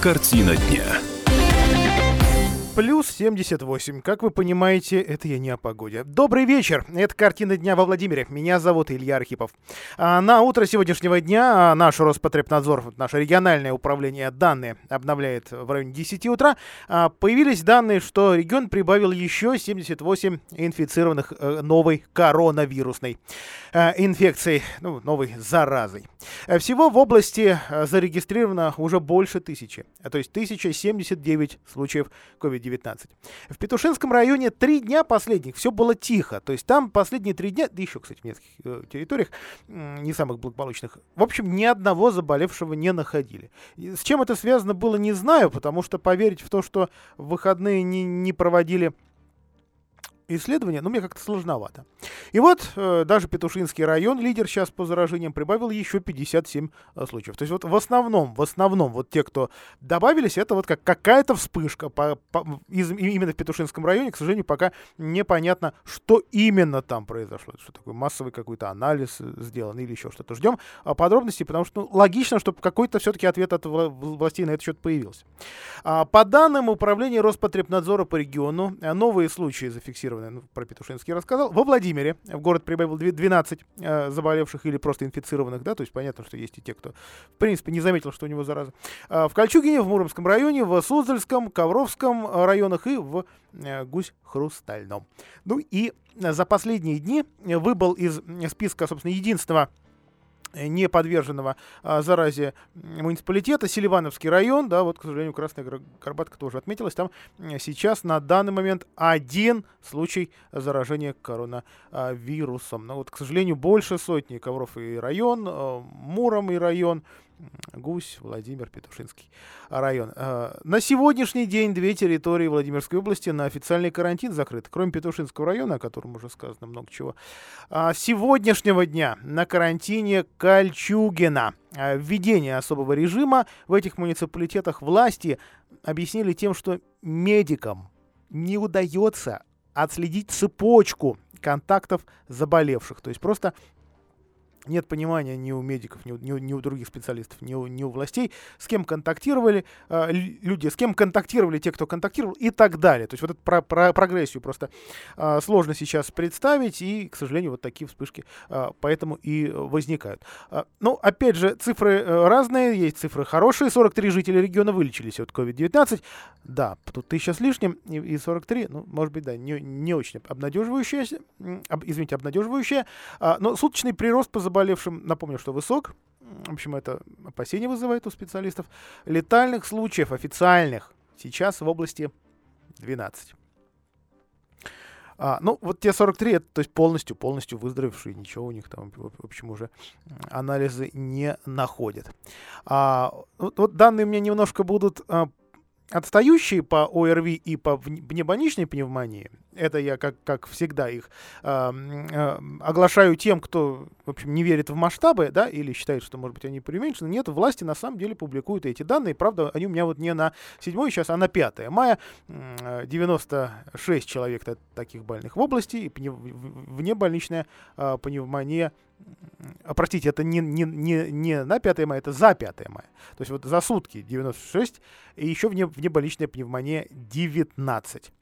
Картина дня. Плюс 78. Как вы понимаете, это я не о погоде. Добрый вечер. Это «Картина дня» во Владимире. Меня зовут Илья Архипов. А на утро сегодняшнего дня наш Роспотребнадзор, наше региональное управление данные обновляет в районе 10 утра. А, появились данные, что регион прибавил еще 78 инфицированных э, новой коронавирусной э, инфекцией, ну, новой заразой. Э, всего в области зарегистрировано уже больше тысячи, то есть 1079 случаев COVID-19. В Петушинском районе три дня последних все было тихо. То есть там последние три дня, да еще, кстати, в нескольких э, территориях, не самых благополучных, в общем, ни одного заболевшего не находили. С чем это связано было, не знаю, потому что поверить в то, что выходные не, не проводили исследования, но мне как-то сложновато. И вот э, даже Петушинский район, лидер сейчас по заражениям, прибавил еще 57 э, случаев. То есть вот в основном, в основном вот те, кто добавились, это вот как какая-то вспышка по, по, из, именно в Петушинском районе, к сожалению, пока непонятно, что именно там произошло. Что такое массовый какой-то анализ э, сделан или еще что-то. Ждем а, подробностей, потому что ну, логично, чтобы какой-то все-таки ответ от властей на этот счет появился. А, по данным Управления Роспотребнадзора по региону, э, новые случаи зафиксированы ну, про Петушинский рассказал. Во Владимире в город прибавил 12 э, заболевших или просто инфицированных, да, то есть понятно, что есть и те, кто, в принципе, не заметил, что у него зараза. Э, в Кольчугине, в Муромском районе, в Суздальском, Ковровском районах и в э, Гусь-Хрустальном. Ну и за последние дни выбыл из списка, собственно, единственного Э, не подверженного а, заразе муниципалитета, Селивановский район, да, вот, к сожалению, Красная Горбатка тоже отметилась, там сейчас на данный момент один случай заражения коронавирусом. Но вот, к сожалению, больше сотни Ковров и район, э, Муром и район, Гусь, Владимир, Петушинский район. А, на сегодняшний день две территории Владимирской области на официальный карантин закрыты, кроме Петушинского района, о котором уже сказано много чего. А, сегодняшнего дня на карантине Кольчугина. А, введение особого режима в этих муниципалитетах власти объяснили тем, что медикам не удается отследить цепочку контактов заболевших. То есть просто нет понимания ни у медиков, ни у, ни, ни у других специалистов, ни у, ни у властей, с кем контактировали э, люди, с кем контактировали те, кто контактировал и так далее. То есть вот эту про, про, прогрессию просто э, сложно сейчас представить, и, к сожалению, вот такие вспышки э, поэтому и возникают. Э, ну, опять же, цифры э, разные, есть цифры хорошие, 43 жителя региона вылечились от COVID-19, да, тут тысяча с лишним, и, и 43, ну, может быть, да, не, не очень обнадеживающие, об, извините, обнадеживающие, э, но суточный прирост по заболевшим, напомню, что высок. В общем, это опасения вызывает у специалистов. Летальных случаев официальных сейчас в области 12. А, ну, вот те 43, это, то есть полностью, полностью выздоровевшие, ничего у них там, в общем, уже анализы не находят. А, вот, вот данные у меня немножко будут а, отстающие по ОРВИ и по внебольничной пневмонии, это я, как, как всегда, их э, э, оглашаю тем, кто, в общем, не верит в масштабы, да, или считает, что, может быть, они преуменьшены. Нет, власти на самом деле публикуют эти данные. Правда, они у меня вот не на 7 сейчас, а на 5 мая. 96 человек таких больных в области, и внебольничная э, пневмония а, простите, это не, не, не, не на 5 мая, это за 5 мая. То есть вот за сутки 96, и еще вне, внебольничная пневмония 19.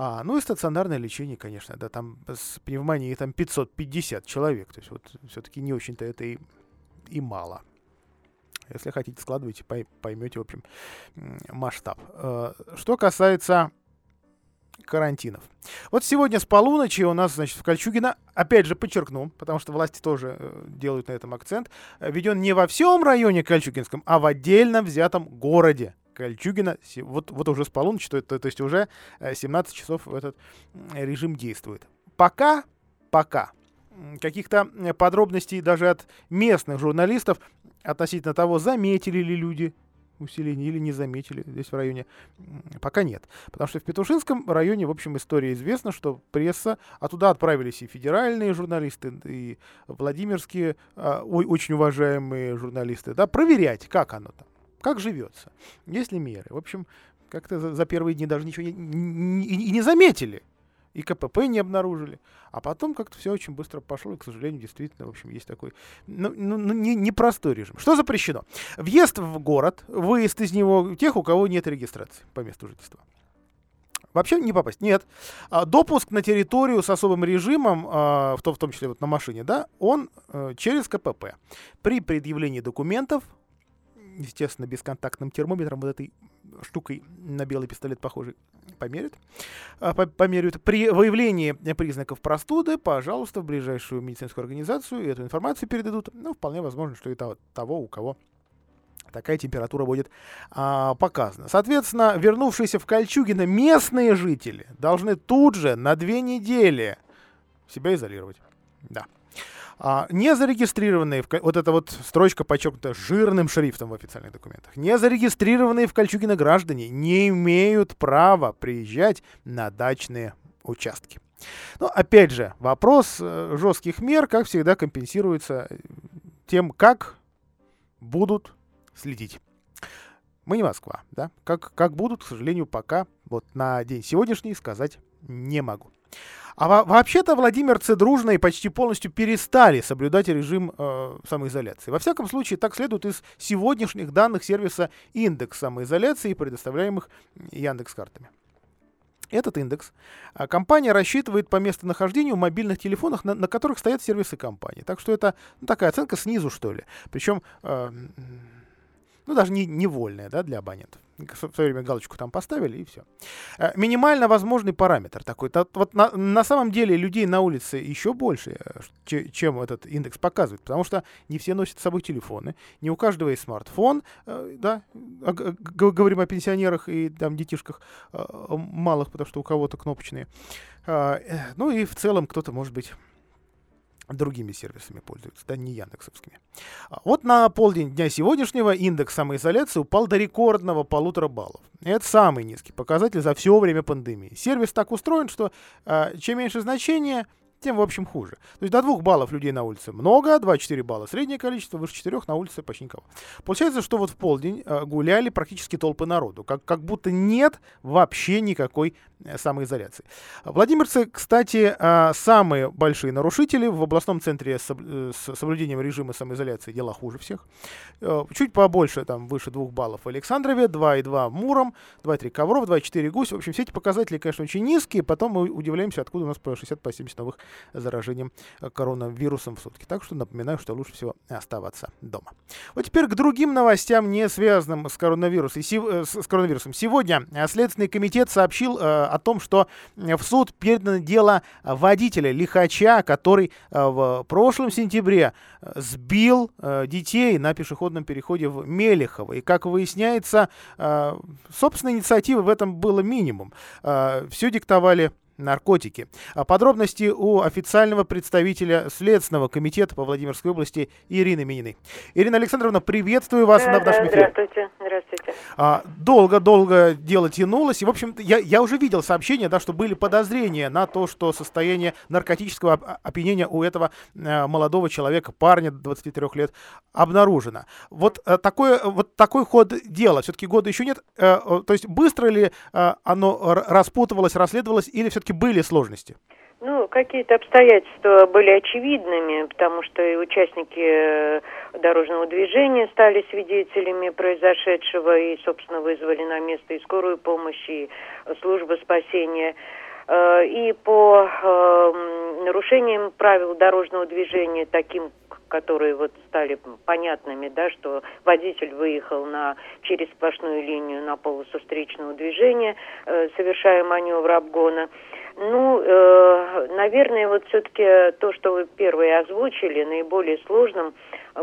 А, ну и стационарное лечение, конечно, да, там с пневмонией там 550 человек, то есть вот все-таки не очень-то это и, и мало. Если хотите, складывайте, поймете, в общем, масштаб. Э, что касается карантинов. Вот сегодня с полуночи у нас, значит, в Кольчугино, опять же подчеркну, потому что власти тоже э, делают на этом акцент, введен не во всем районе Кольчугинском, а в отдельном взятом городе. Кольчугина, вот, вот уже с полуночи, то, то, то есть уже 17 э, часов этот режим действует. Пока, пока каких-то э, подробностей даже от местных журналистов относительно того, заметили ли люди усиление или не заметили здесь в районе, пока нет. Потому что в Петушинском районе, в общем, история известна, что пресса, а туда отправились и федеральные журналисты, и владимирские, а, ой, очень уважаемые журналисты, да, проверять, как оно там как живется, есть ли меры. В общем, как-то за, за первые дни даже ничего и не, не, не заметили. и КПП не обнаружили. А потом как-то все очень быстро пошло, и, к сожалению, действительно, в общем, есть такой ну, ну, ну, не, непростой режим. Что запрещено? Въезд в город, выезд из него тех, у кого нет регистрации по месту жительства. Вообще не попасть. Нет. А, допуск на территорию с особым режимом, а, в, том, числе вот на машине, да, он а, через КПП. При предъявлении документов, естественно, бесконтактным термометром, вот этой штукой на белый пистолет похожий, померят, а, померяют. При выявлении признаков простуды, пожалуйста, в ближайшую медицинскую организацию эту информацию передадут. Ну, вполне возможно, что это того, у кого такая температура будет а, показана. Соответственно, вернувшиеся в Кольчугино местные жители должны тут же на две недели себя изолировать. Да. А, не зарегистрированные, в, вот эта вот строчка подчеркнута жирным шрифтом в официальных документах, не зарегистрированные в Кольчугино граждане не имеют права приезжать на дачные участки. Но опять же, вопрос э, жестких мер, как всегда, компенсируется тем, как будут следить. Мы не Москва, да? Как, как будут, к сожалению, пока вот на день сегодняшний сказать не могу. А во- вообще-то владимирцы дружно и почти полностью перестали соблюдать режим э, самоизоляции. Во всяком случае, так следует из сегодняшних данных сервиса индекс самоизоляции, предоставляемых Яндекс картами. Этот индекс а, компания рассчитывает по местонахождению мобильных телефонов, на, на которых стоят сервисы компании. Так что это ну, такая оценка снизу, что ли. Причем э, ну, даже не, невольная, да, для абонентов. В свое время галочку там поставили, и все. Э, минимально возможный параметр такой. Вот на, на самом деле людей на улице еще больше, э, чем этот индекс показывает, потому что не все носят с собой телефоны, не у каждого есть смартфон, э, да, говорим о пенсионерах и там детишках малых, потому что у кого-то кнопочные. Ну и в целом кто-то, может быть, другими сервисами пользуются, да, не яндексовскими. А вот на полдень дня сегодняшнего индекс самоизоляции упал до рекордного полутора баллов. Это самый низкий показатель за все время пандемии. Сервис так устроен, что э, чем меньше значения, тем, в общем, хуже. То есть до 2 баллов людей на улице много, 2-4 балла среднее количество, выше 4 на улице почти никого. Получается, что вот в полдень э, гуляли практически толпы народу, как, как будто нет вообще никакой э, самоизоляции. Владимирцы, кстати, э, самые большие нарушители в областном центре с, соблюдением режима самоизоляции дела хуже всех. Чуть побольше, там, выше 2 баллов в Александрове, 2,2 Муром, 2,3 Ковров, 2,4 Гусь. В общем, все эти показатели, конечно, очень низкие, потом мы удивляемся, откуда у нас по 60-70 по новых заражением э, коронавирусом в сутки. Так что напоминаю, что лучше всего оставаться дома. Вот теперь к другим новостям, не связанным с коронавирусом. Э, с коронавирусом. Сегодня э, Следственный комитет сообщил о том, что в суд передано дело водителя лихача, который в прошлом сентябре сбил детей на пешеходном переходе в Мелехово. И, как выясняется, собственной инициативы в этом было минимум. Все диктовали наркотики. А подробности у официального представителя Следственного комитета по Владимирской области Ирины Мининой. Ирина Александровна, приветствую вас да, в нашем да, эфире. Здравствуйте. Здравствуйте. А, долго-долго дело тянулось. И, в общем, я, я уже видел сообщения, да, что были подозрения на то, что состояние наркотического опьянения у этого э, молодого человека, парня 23 лет, обнаружено. Вот, э, такое, вот такой ход дела. Все-таки года еще нет. Э, то есть быстро ли оно распутывалось, расследовалось, или все-таки были сложности? Ну, какие-то обстоятельства были очевидными, потому что и участники э, дорожного движения стали свидетелями произошедшего и, собственно, вызвали на место и скорую помощь, и службу спасения. Э, и по э, нарушениям правил дорожного движения, таким, которые вот стали понятными, да, что водитель выехал на, через сплошную линию на полосу встречного движения, совершая маневр обгона, ну, э, наверное, вот все-таки то, что вы первые озвучили, наиболее сложным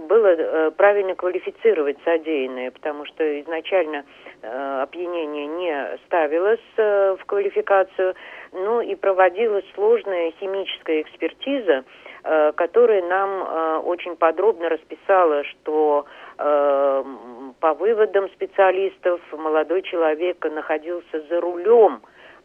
было э, правильно квалифицировать содеянное, потому что изначально э, опьянение не ставилось э, в квалификацию, ну и проводилась сложная химическая экспертиза, э, которая нам э, очень подробно расписала, что э, по выводам специалистов молодой человек находился за рулем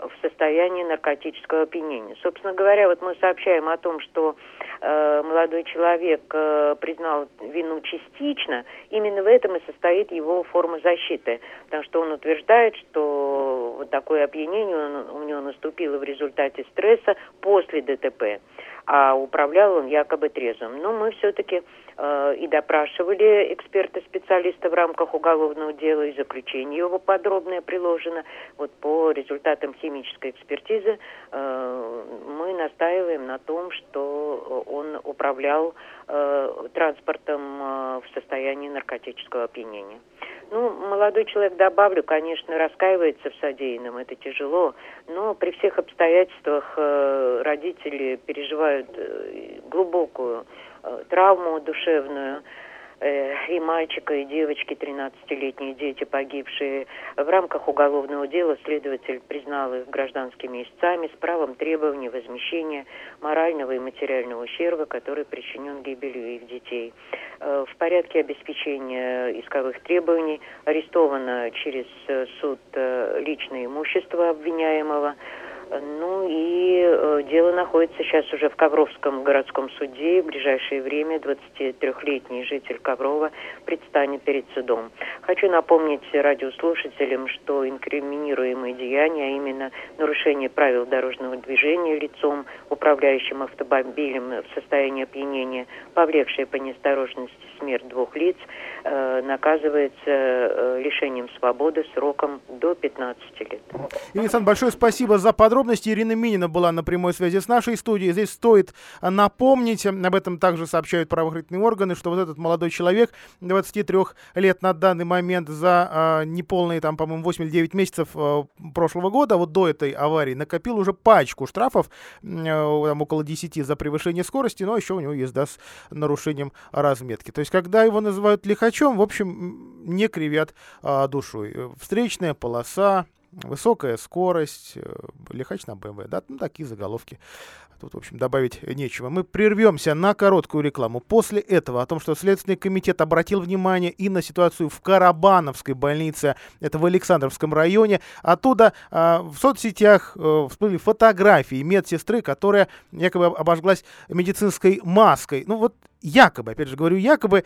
в состоянии наркотического опьянения. Собственно говоря, вот мы сообщаем о том, что э, молодой человек э, признал вину частично, именно в этом и состоит его форма защиты, потому что он утверждает, что вот такое опьянение у него наступило в результате стресса после ДТП а управлял он якобы трезвым. Но мы все-таки и допрашивали эксперта-специалиста в рамках уголовного дела, и заключение его подробное приложено. Вот по результатам химической экспертизы э, мы настаиваем на том, что он управлял э, транспортом э, в состоянии наркотического опьянения. Ну, молодой человек, добавлю, конечно, раскаивается в содеянном, это тяжело, но при всех обстоятельствах э, родители переживают э, глубокую э, травму душевную, Э, и мальчика, и девочки, 13-летние дети погибшие. В рамках уголовного дела следователь признал их гражданскими истцами с правом требования возмещения морального и материального ущерба, который причинен гибелью их детей. Э, в порядке обеспечения исковых требований арестовано через э, суд личное имущество обвиняемого, ну и э, дело находится сейчас уже в Ковровском городском суде. В ближайшее время 23-летний житель Коврова предстанет перед судом. Хочу напомнить радиослушателям, что инкриминируемые деяния, а именно нарушение правил дорожного движения лицом, управляющим автомобилем в состоянии опьянения, повлекшее по неосторожности смерть двух лиц, э, наказывается э, лишением свободы сроком до 15 лет. Александр, большое спасибо за подробности. Ирина Минина была на прямой связи с нашей студией. Здесь стоит напомнить, об этом также сообщают правоохранительные органы, что вот этот молодой человек, 23 лет на данный момент, за э, неполные, там, по-моему, 8 или 9 месяцев э, прошлого года, вот до этой аварии, накопил уже пачку штрафов, э, там, около 10 за превышение скорости, но еще у него езда с нарушением разметки. То есть, когда его называют лихачом, в общем, не кривят а, душой. Встречная полоса, высокая скорость, э, лихач на БМВ, да, ну, такие заголовки. Тут, в общем, добавить нечего. Мы прервемся на короткую рекламу. После этого о том, что Следственный комитет обратил внимание и на ситуацию в Карабановской больнице, это в Александровском районе. Оттуда э, в соцсетях э, всплыли фотографии медсестры, которая якобы обожглась медицинской маской. Ну вот якобы, опять же говорю, якобы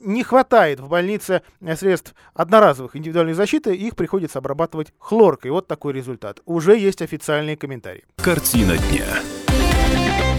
не хватает в больнице средств одноразовых индивидуальной защиты, их приходится обрабатывать хлоркой. Вот такой результат. Уже есть официальные комментарии. Картина дня.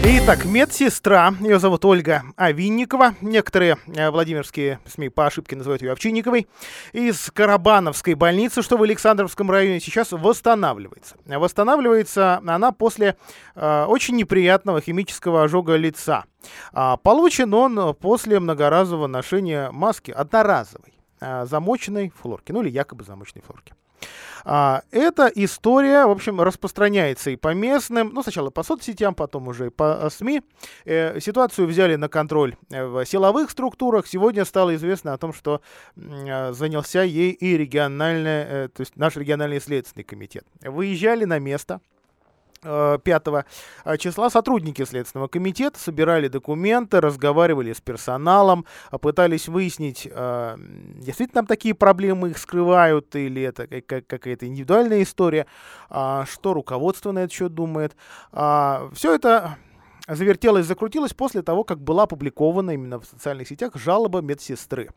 Итак, медсестра, ее зовут Ольга Авинникова, некоторые э, владимирские СМИ по ошибке называют ее Овчинниковой, из Карабановской больницы, что в Александровском районе, сейчас восстанавливается. Восстанавливается она после э, очень неприятного химического ожога лица. А, получен он после многоразового ношения маски, одноразовой, э, замоченной в хлорке, ну или якобы замоченной в хлорке. А, эта история, в общем, распространяется и по местным, ну, сначала по соцсетям, потом уже и по э, СМИ. Э, ситуацию взяли на контроль э, в силовых структурах. Сегодня стало известно о том, что э, занялся ей и региональный, э, то есть наш региональный следственный комитет. Выезжали на место, 5 э, числа сотрудники Следственного комитета собирали документы, разговаривали с персоналом, а пытались выяснить, э, действительно там такие проблемы их скрывают или это какая-то индивидуальная история, а что руководство на этот счет думает. А, Все это завертелась, закрутилась после того, как была опубликована именно в социальных сетях жалоба медсестры.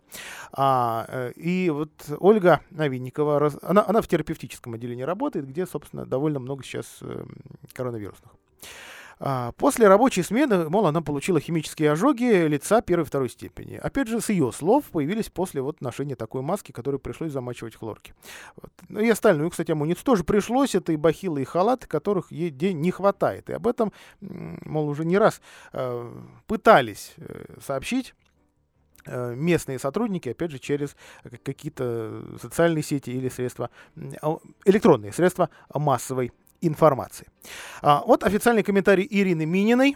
А, э, и вот Ольга Новинникова, она, она в терапевтическом отделении работает, где, собственно, довольно много сейчас э, коронавирусных. А, после рабочей смены, мол, она получила химические ожоги лица первой и второй степени. Опять же, с ее слов появились после вот ношения такой маски, которую пришлось замачивать в хлорке. Вот. Ну и остальную, кстати, амуницию тоже пришлось. Это и бахилы, и халаты, которых ей день не хватает. И об этом, мол, уже не раз э, пытались э, сообщить э, местные сотрудники, опять же, через какие-то социальные сети или средства, электронные средства массовой информации. А, вот официальный комментарий Ирины Мининой.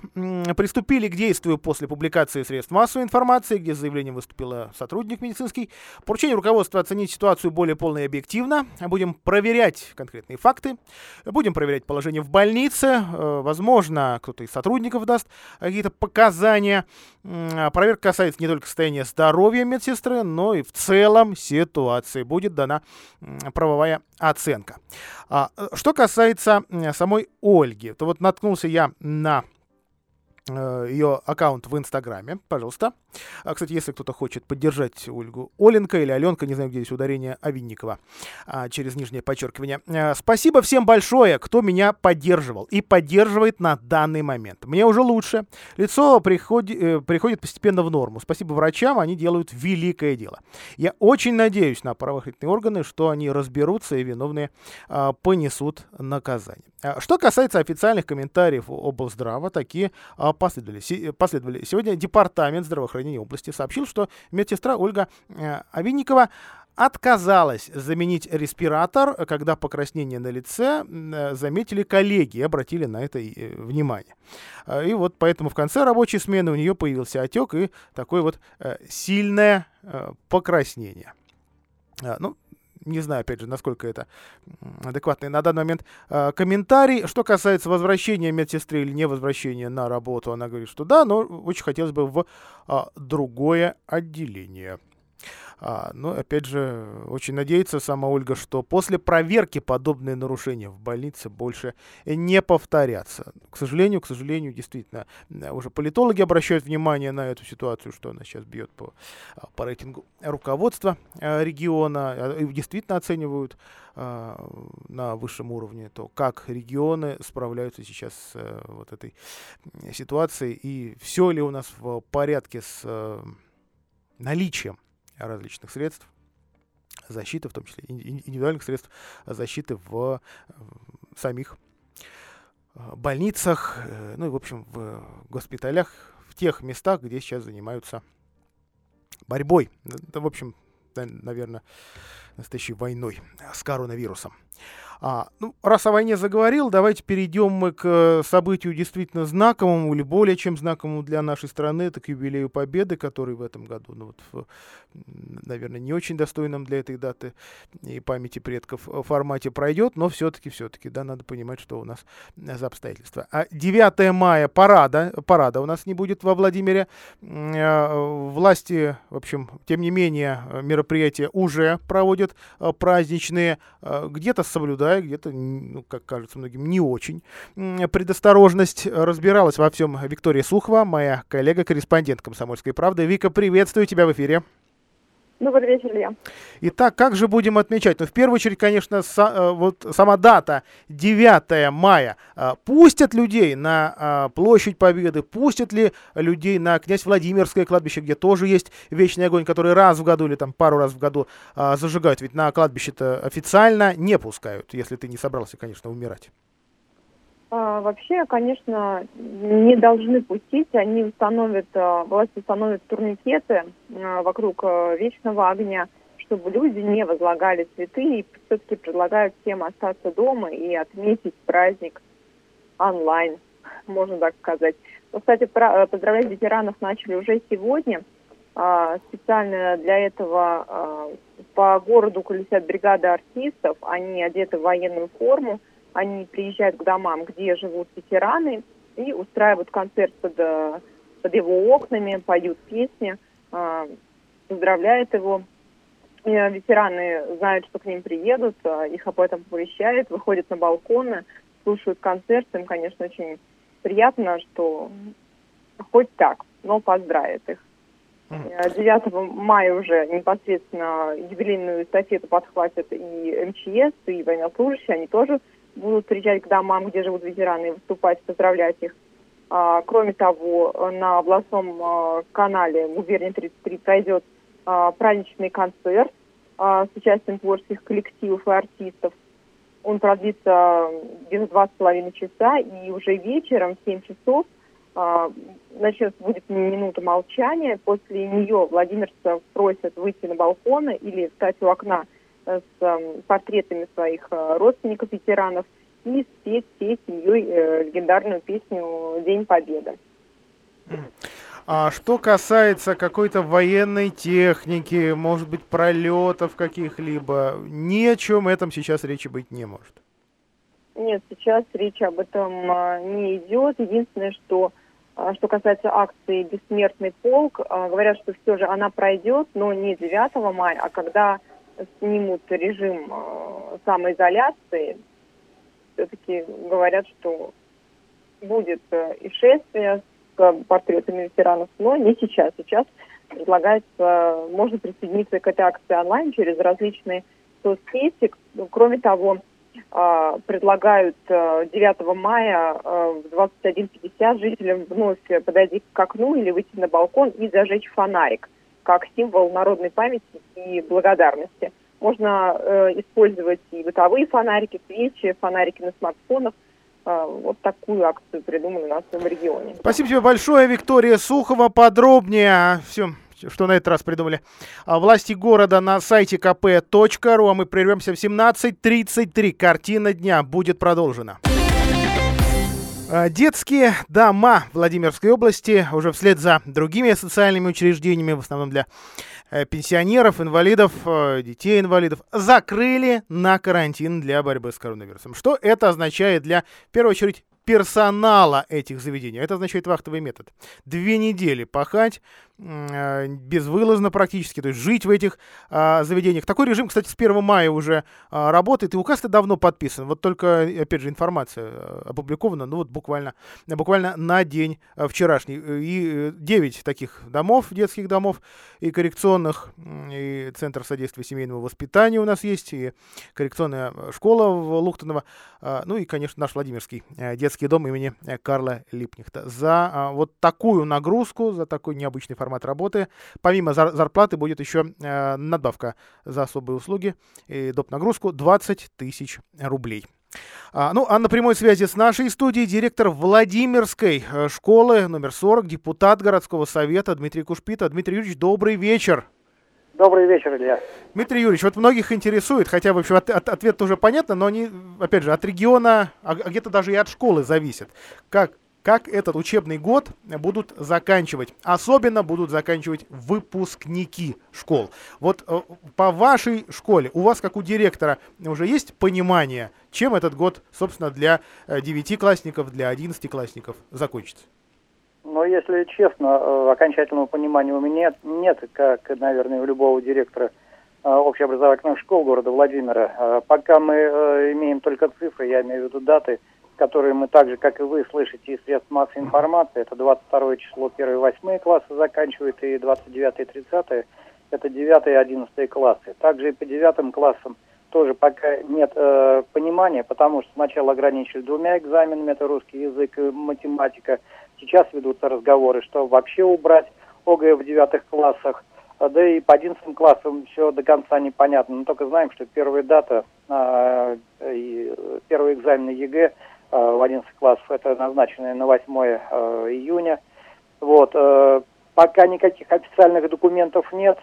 Приступили к действию после публикации средств массовой информации, где с заявлением выступила сотрудник медицинский. Поручение руководства оценить ситуацию более полно и объективно. Будем проверять конкретные факты. Будем проверять положение в больнице. Э, возможно, кто-то из сотрудников даст какие-то показания. Проверка касается не только состояния здоровья медсестры, но и в целом ситуации. Будет дана правовая оценка. А, э, что касается самой Ольги, то вот наткнулся я на ее аккаунт в Инстаграме, пожалуйста. А, кстати, если кто-то хочет поддержать Ольгу Оленко или Аленка, не знаю, где здесь ударение, Авинникова, а, через нижнее подчеркивание. А, спасибо всем большое, кто меня поддерживал и поддерживает на данный момент. Мне уже лучше. Лицо приходи, э, приходит постепенно в норму. Спасибо врачам, они делают великое дело. Я очень надеюсь на правоохранительные органы, что они разберутся и виновные а, понесут наказание. А, что касается официальных комментариев облздрава, такие а, последовали. последовали. Сегодня Департамент здравоохранения области сообщил, что медсестра Ольга э, Авинникова отказалась заменить респиратор, когда покраснение на лице э, заметили коллеги и обратили на это э, внимание. И вот поэтому в конце рабочей смены у нее появился отек и такое вот сильное покраснение. Ну, не знаю, опять же, насколько это адекватный на данный момент э, комментарий. Что касается возвращения медсестры или не возвращения на работу, она говорит, что да, но очень хотелось бы в э, другое отделение. А, но, опять же, очень надеется сама Ольга, что после проверки подобные нарушения в больнице больше не повторятся. К сожалению, к сожалению, действительно, уже политологи обращают внимание на эту ситуацию, что она сейчас бьет по, а, по рейтингу руководства а, региона, а, и действительно оценивают на высшем уровне то, как регионы справляются сейчас с э, вот этой ситуацией, и все ли у нас в порядке с э, наличием различных средств защиты, в том числе индивидуальных средств защиты в самих э, больницах, э, ну и, в общем, в госпиталях, в тех местах, где сейчас занимаются борьбой. Это, в общем, наверное, настоящей войной с коронавирусом. А, ну, раз о войне заговорил, давайте перейдем мы к э, событию действительно знаковому или более чем знаковому для нашей страны, это к юбилею Победы, который в этом году, ну вот, в, наверное, не очень достойном для этой даты и памяти предков э, формате пройдет, но все-таки, все-таки, да, надо понимать, что у нас за обстоятельства. А 9 мая парада, парада у нас не будет во Владимире. Э, власти, в общем, тем не менее, мероприятия уже проводят праздничные, где-то соблюдают да, где-то, ну, как кажется многим, не очень. Предосторожность разбиралась во всем Виктория Сухова, моя коллега-корреспондент «Комсомольской правды». Вика, приветствую тебя в эфире. Добрый вечер, Илья. Итак, как же будем отмечать? Ну, в первую очередь, конечно, са, э, вот сама дата 9 мая. А, пустят людей на а, площадь Победы? Пустят ли людей на князь Владимирское кладбище, где тоже есть вечный огонь, который раз в году или там пару раз в году зажигают? Ведь на кладбище-то официально не пускают, если ты не собрался, конечно, умирать. А, вообще, конечно, не должны пустить. Они установят, а, власти установят турникеты а, вокруг вечного огня, чтобы люди не возлагали цветы и все-таки предлагают всем остаться дома и отметить праздник онлайн, можно так сказать. Но, кстати, поздравлять ветеранов начали уже сегодня. Специально для этого по городу колесят бригады артистов. Они одеты в военную форму они приезжают к домам, где живут ветераны, и устраивают концерт под, э, под его окнами, поют песни, э, поздравляют его. И ветераны знают, что к ним приедут, э, их об этом оповещают, выходят на балконы, слушают концерт. Им, конечно, очень приятно, что хоть так, но поздравят их. 9 мая уже непосредственно юбилейную эстафету подхватят и МЧС, и военнослужащие, они тоже будут приезжать к домам, где живут ветераны, выступать, поздравлять их. А, кроме того, на областном а, канале «Губерния 33» пройдет а, праздничный концерт а, с участием творческих коллективов и артистов. Он продлится где-то два с половиной часа, и уже вечером в 7 часов а, начнется будет минута молчания. После нее владимирцев просят выйти на балконы или встать у окна – с эм, портретами своих э, родственников, ветеранов, и спеть всей семьей э, легендарную песню «День Победы». А что касается какой-то военной техники, может быть, пролетов каких-либо, ни о чем этом сейчас речи быть не может. Нет, сейчас речь об этом э, не идет. Единственное, что что касается акции «Бессмертный полк», говорят, что все же она пройдет, но не 9 мая, а когда снимут режим э, самоизоляции, все-таки говорят, что будет э, и шествие с портретами ветеранов, но не сейчас. Сейчас предлагается, можно присоединиться к этой акции онлайн через различные соцсети. Кроме того, предлагают 9 э, мая э, в 21.50 жителям вновь подойти к окну или выйти на балкон и зажечь фонарик как символ народной памяти и благодарности. Можно э, использовать и бытовые фонарики, свечи, фонарики на смартфонах. Э, вот такую акцию придумали у нас в регионе. Спасибо тебе большое, Виктория Сухова. Подробнее все что на этот раз придумали. А, власти города на сайте kp.ru, а мы прервемся в 17.33. Картина дня будет продолжена. А, детские дома Владимирской области уже вслед за другими социальными учреждениями, в основном для э, пенсионеров, инвалидов, э, детей инвалидов, закрыли на карантин для борьбы с коронавирусом. Что это означает для, в первую очередь, персонала этих заведений. Это означает вахтовый метод. Две недели пахать э, безвылазно практически, то есть жить в этих э, заведениях. Такой режим, кстати, с 1 мая уже э, работает, и указ-то давно подписан. Вот только, опять же, информация э, опубликована, ну вот буквально, буквально на день э, вчерашний. И 9 таких домов, детских домов и коррекционных, и Центр содействия семейному воспитанию у нас есть, и коррекционная школа в Лухтоново, э, ну и, конечно, наш Владимирский э, детский детский дом имени э, Карла Липнихта. За а, вот такую нагрузку, за такой необычный формат работы, помимо зар- зарплаты будет еще а, надбавка за особые услуги и доп. нагрузку 20 тысяч рублей. А, ну, а на прямой связи с нашей студией директор Владимирской э, школы номер 40, депутат городского совета Дмитрий Кушпита. Дмитрий Юрьевич, добрый вечер. Добрый вечер, Илья. Дмитрий Юрьевич, вот многих интересует, хотя, в общем, от, от, ответ уже понятно, но они, опять же, от региона, а, а где-то даже и от школы зависит. Как, как этот учебный год будут заканчивать? Особенно будут заканчивать выпускники школ. Вот э, по вашей школе, у вас, как у директора, уже есть понимание, чем этот год, собственно, для э, девятиклассников, для одиннадцатиклассников закончится? Но если честно, э, окончательного понимания у меня нет, как, наверное, у любого директора э, общеобразовательных школ города Владимира. Э, пока мы имеем только цифры, я имею в виду даты, которые мы так же, как и вы, слышите из средств массовой информации. Это 22 число 1-8 классы заканчивают, и 29 и 30 это 9 и 11 классы. Также и по 9 классам тоже пока нет э, понимания, потому что сначала ограничили двумя экзаменами, это русский язык и математика, Сейчас ведутся разговоры, что вообще убрать ОГЭ в девятых классах. А, да и по одиннадцатым классам все до конца непонятно. Мы только знаем, что первая дата, э, и первый экзамен ЕГЭ э, в 11 классах, это назначенное на 8 э, июня. Вот, э, пока никаких официальных документов нет.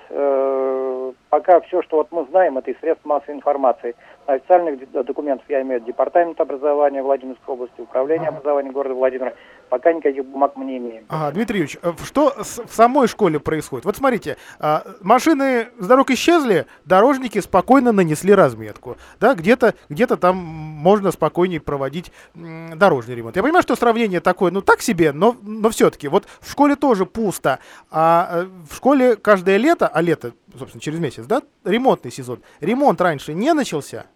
Пока все, что вот мы знаем, это из средств массовой информации. Официальных документов я имею департамент образования Владимирской области, управление образования города Владимира пока никаких бумаг мы не имеем. Ага, Дмитрий Юрьевич, э, что в самой школе происходит? Вот смотрите, а, машины с дорог исчезли, дорожники спокойно нанесли разметку. Да, где-то где там можно спокойнее проводить дорожный ремонт. Я понимаю, что сравнение такое, ну так себе, но, но все-таки. Вот в школе тоже пусто. А э, в школе каждое лето, а лето, собственно, через месяц, да, ремонтный сезон. Ремонт раньше не начался?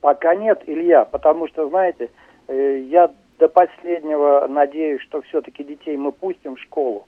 Пока нет, Илья, потому что, знаете, э, я до последнего надеюсь, что все-таки детей мы пустим в школу.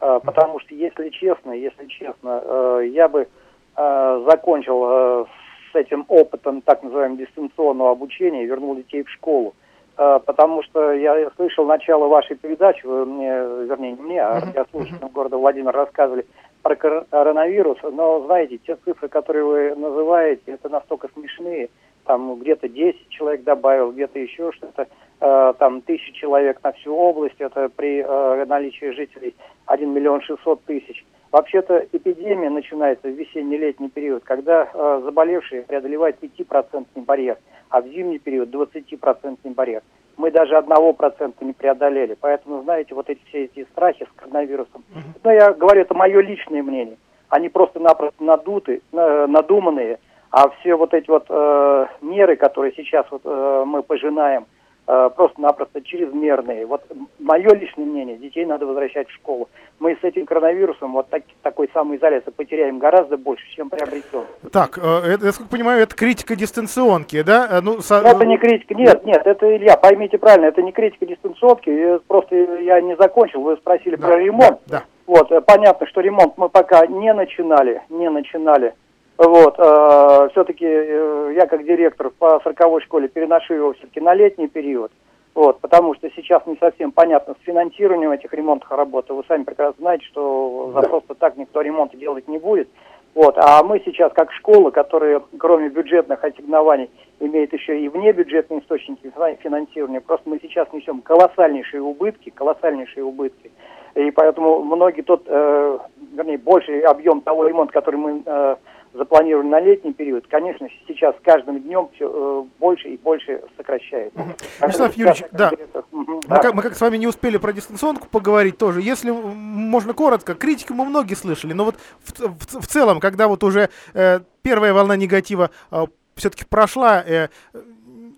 Э, потому что, если честно, если честно, э, я бы закончил с этим опытом так называемого дистанционного обучения и вернул детей в школу. Потому что я слышал начало вашей передачи, вы мне, вернее, не мне, а радиослушателям города Владимир рассказывали про коронавирус, но, знаете, те цифры, которые вы называете, это настолько смешные, там где-то 10 человек добавил, где-то еще что-то. Э, там тысячи человек на всю область, это при э, наличии жителей 1 миллион 600 тысяч. Вообще-то эпидемия начинается в весенне-летний период, когда э, заболевшие преодолевают 5% барьер, а в зимний период 20% барьер. Мы даже одного процента не преодолели. Поэтому, знаете, вот эти все эти страхи с коронавирусом, ну, я говорю, это мое личное мнение. Они просто-напросто надуты, надуманные, а все вот эти вот э, меры, которые сейчас вот, э, мы пожинаем, просто-напросто чрезмерные. Вот мое личное мнение, детей надо возвращать в школу. Мы с этим коронавирусом вот так, такой самоизоляции потеряем гораздо больше, чем приобретем. Так, э, это, я как понимаю, это критика дистанционки, да? Э, Ну, со... Это не критика, нет, нет, это, Илья, поймите правильно, это не критика дистанционки, просто я не закончил, вы спросили да, про ремонт. Да, да. Вот, понятно, что ремонт мы пока не начинали, не начинали. Вот, э, все-таки э, я как директор по 40 школе переношу его все-таки на летний период. Вот, потому что сейчас не совсем понятно с финансированием этих ремонтных работ. Вы сами прекрасно знаете, что за просто так никто ремонт делать не будет. Вот, а мы сейчас как школа, которая кроме бюджетных ассигнований имеет еще и внебюджетные источники финансирования, просто мы сейчас несем колоссальнейшие убытки, колоссальнейшие убытки. И поэтому многие тот, э, вернее, больший объем того ремонта, который мы э, запланировали на летний период, конечно, сейчас с каждым днем все э, больше и больше сокращается. Вячеслав Юрьевич, да. Угу, мы, да. Как, мы как с вами не успели про дистанционку поговорить тоже. Если можно коротко, критику мы многие слышали, но вот в, в, в целом, когда вот уже э, первая волна негатива э, все-таки прошла, э,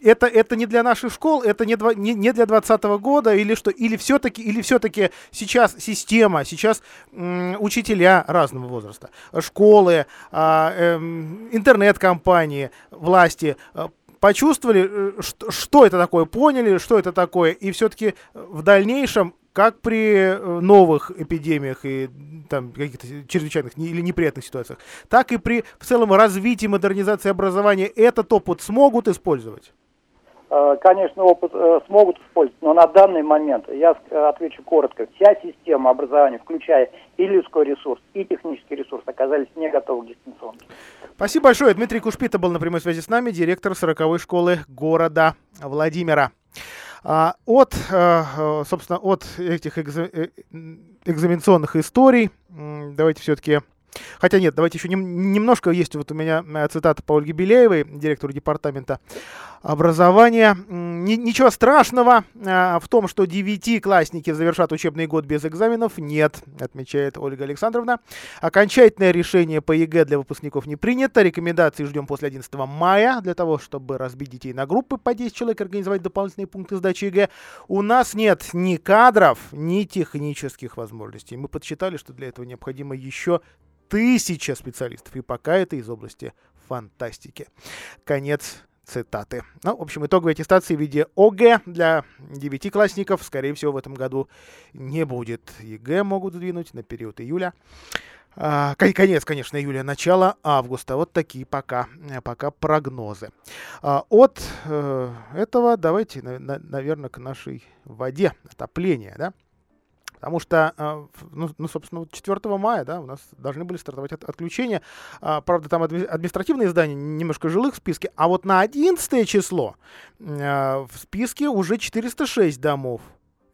это, это не для наших школ, это не, не, не для 2020 года, или что, или все-таки, или все-таки сейчас система, сейчас м, учителя разного возраста, школы, а, э, интернет-компании, власти э, почувствовали, э, что, что это такое, поняли, что это такое, и все-таки в дальнейшем как при э, новых эпидемиях и там каких-то чрезвычайных или неприятных ситуациях, так и при в целом развитии модернизации образования этот опыт смогут использовать? Э, конечно, опыт э, смогут использовать, но на данный момент, я отвечу коротко, вся система образования, включая и людской ресурс, и технический ресурс, оказались не готовы к дистанционке. Спасибо большое. Дмитрий Кушпита был на прямой связи с нами, директор 40-й школы города Владимира. А, от, э, собственно, от этих экзаменационных историй давайте все-таки Хотя нет, давайте еще нем, немножко есть вот у меня цитата по Ольге Беляевой, директору департамента образования. Ничего страшного э, в том, что девятиклассники завершат учебный год без экзаменов, нет, отмечает Ольга Александровна. Окончательное решение по ЕГЭ для выпускников не принято. Рекомендации ждем после 11 мая для того, чтобы разбить детей на группы по 10 человек, организовать дополнительные пункты сдачи ЕГЭ. У нас нет ни кадров, ни технических возможностей. Мы подсчитали, что для этого необходимо еще тысяча специалистов. И пока это из области фантастики. Конец цитаты. Ну, в общем, итоговой аттестации в виде ОГЭ для девятиклассников, скорее всего, в этом году не будет. ЕГЭ могут сдвинуть на период июля. А, конец, конечно, июля, начало августа. Вот такие пока, пока прогнозы. А, от э, этого давайте, на, на, наверное, к нашей воде, отопление, да? Потому что, а, ну, ну, собственно, 4 мая, да, у нас должны были стартовать от, отключения. А, правда, там административные здания, немножко жилых в списке. А вот на 11 число а, в списке уже 406 домов.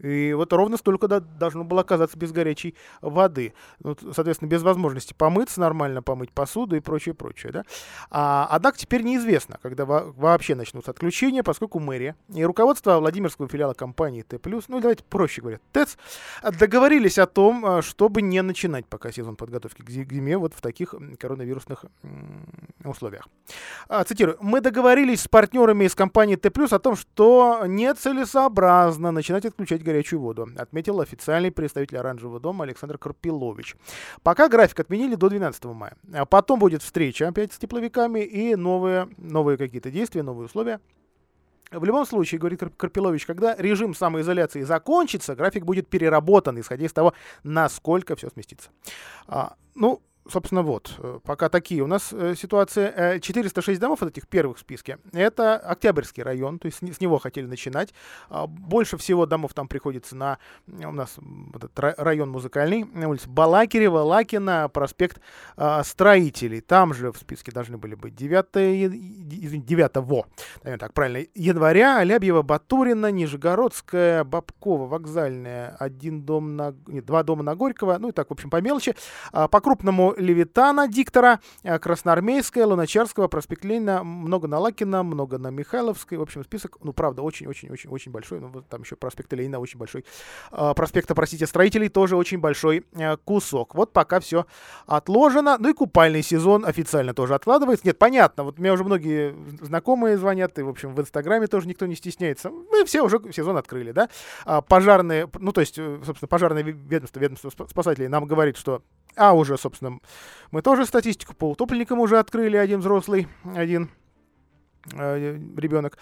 И вот ровно столько да, должно было оказаться без горячей воды. Ну, соответственно, без возможности помыться, нормально помыть посуду и прочее, прочее. Да? А, однако теперь неизвестно, когда во- вообще начнутся отключения, поскольку мэрия и руководство Владимирского филиала компании Т+, ну давайте проще говоря, ТЭЦ, договорились о том, а, чтобы не начинать пока сезон подготовки к зиме вот в таких коронавирусных условиях. А, цитирую. «Мы договорились с партнерами из компании Т+, о том, что нецелесообразно начинать отключать горячую воду, отметил официальный представитель Оранжевого дома Александр Карпилович. Пока график отменили до 12 мая. А потом будет встреча опять с тепловиками и новые, новые какие-то действия, новые условия. В любом случае, говорит Карпилович, когда режим самоизоляции закончится, график будет переработан, исходя из того, насколько все сместится. А, ну, собственно, вот, э, пока такие у нас э, ситуации. 406 домов от этих первых в списке. Это Октябрьский район, то есть с, него хотели начинать. А, больше всего домов там приходится на у нас этот район музыкальный, на улице Балакирева, Лакина, проспект а, Строителей. Там же в списке должны были быть 9, 9 во, так правильно, января, Лябьева, Батурина, Нижегородская, Бабкова, Вокзальная, один дом на, нет, два дома на Горького, ну и так, в общем, по мелочи. А, по крупному Левитана, диктора, э, Красноармейская, Луначарского, проспект Ленина, много на Лакина, много на Михайловской. В общем, список, ну, правда, очень-очень-очень-очень большой. Ну, вот там еще проспект Ленина очень большой. Э, проспекта, простите, строителей тоже очень большой э, кусок. Вот пока все отложено. Ну и купальный сезон официально тоже откладывается. Нет, понятно, вот мне уже многие знакомые звонят, и, в общем, в Инстаграме тоже никто не стесняется. Мы все уже сезон открыли, да? А, пожарные, ну, то есть, э, собственно, пожарное ведомство, ведомство спасателей нам говорит, что а уже, собственно, мы тоже статистику по утопленникам уже открыли, один взрослый, один э, ребенок.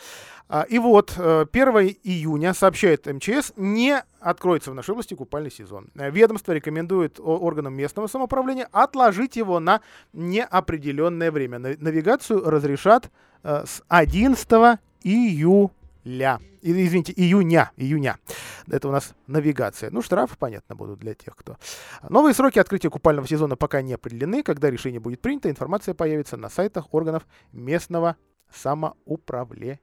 А, и вот 1 э, июня, сообщает МЧС, не откроется в нашей области купальный сезон. Э, ведомство рекомендует органам местного самоуправления отложить его на неопределенное время. Навигацию разрешат с 11 июля ля. Извините, июня, июня. Это у нас навигация. Ну, штрафы, понятно, будут для тех, кто... Новые сроки открытия купального сезона пока не определены. Когда решение будет принято, информация появится на сайтах органов местного самоуправления.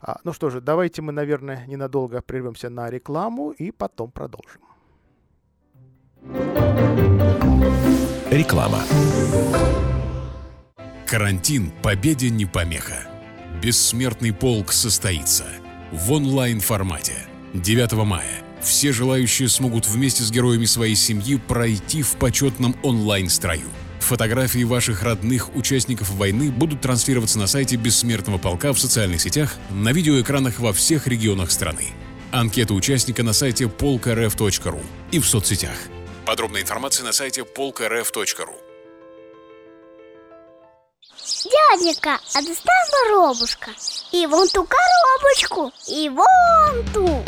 А, ну что же, давайте мы, наверное, ненадолго прервемся на рекламу и потом продолжим. Реклама. Карантин победе не помеха. Бессмертный полк состоится в онлайн-формате 9 мая. Все желающие смогут вместе с героями своей семьи пройти в почетном онлайн-строю. Фотографии ваших родных участников войны будут транслироваться на сайте Бессмертного полка в социальных сетях, на видеоэкранах во всех регионах страны. Анкета участника на сайте polkrf.ru и в соцсетях. Подробная информация на сайте polkrf.ru. Дяденька, а доставь воробушка И вон ту коробочку И вон ту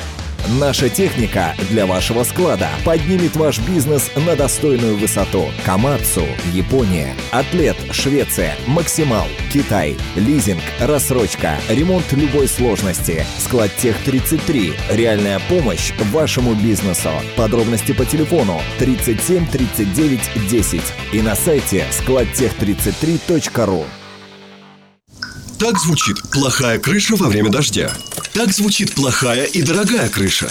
Наша техника для вашего склада поднимет ваш бизнес на достойную высоту. Камацу, Япония, Атлет, Швеция, Максимал, Китай, лизинг, рассрочка, ремонт любой сложности. Склад Тех 33. Реальная помощь вашему бизнесу. Подробности по телефону 37 39 10 и на сайте складтех33.ру. Так звучит плохая крыша во время дождя. Так звучит плохая и дорогая крыша.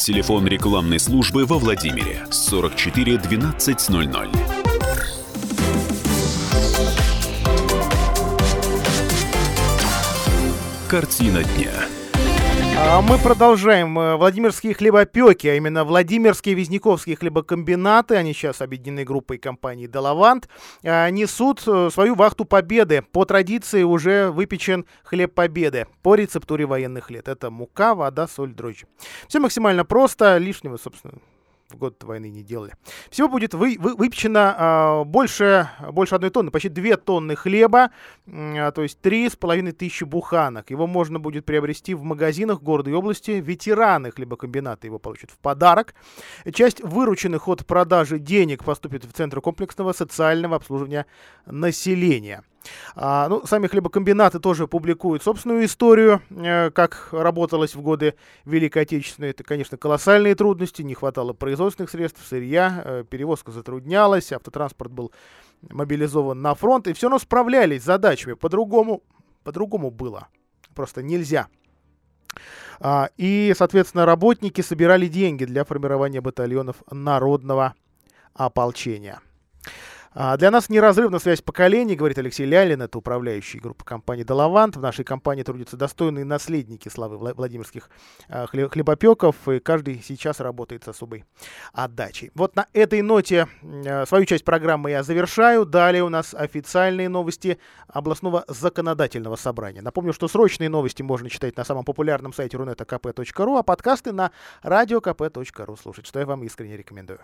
Телефон рекламной службы во Владимире 44 1200. Картина дня. А мы продолжаем. Э, Владимирские хлебопеки, а именно Владимирские Визняковские хлебокомбинаты, они сейчас объединены группой компании «Делавант», э, несут э, свою вахту победы. По традиции уже выпечен хлеб победы по рецептуре военных лет. Это мука, вода, соль, дрожжи. Все максимально просто, лишнего, собственно, в год войны не делали. Всего будет вы, вы, выпечено а, больше, больше одной тонны, почти две тонны хлеба, а, то есть три с половиной тысячи буханок. Его можно будет приобрести в магазинах города и области. Ветераны хлебокомбината его получат в подарок. Часть вырученных от продажи денег поступит в Центр комплексного социального обслуживания населения. А, ну, сами хлебокомбинаты тоже публикуют собственную историю, э, как работалось в годы Великой Отечественной. Это, конечно, колоссальные трудности, не хватало производственных средств, сырья, э, перевозка затруднялась, автотранспорт был мобилизован на фронт, и все равно справлялись с задачами. По-другому, по-другому было. Просто нельзя. А, и, соответственно, работники собирали деньги для формирования батальонов народного ополчения. А, для нас неразрывна связь поколений, говорит Алексей Лялин, это управляющий группы компании «Долавант». В нашей компании трудятся достойные наследники славы Владимирских а, хлебопеков, и каждый сейчас работает с особой отдачей. Вот на этой ноте а, свою часть программы я завершаю. Далее у нас официальные новости областного законодательного собрания. Напомню, что срочные новости можно читать на самом популярном сайте runeta.kp.ru, а подкасты на radiokp.ru слушать, что я вам искренне рекомендую.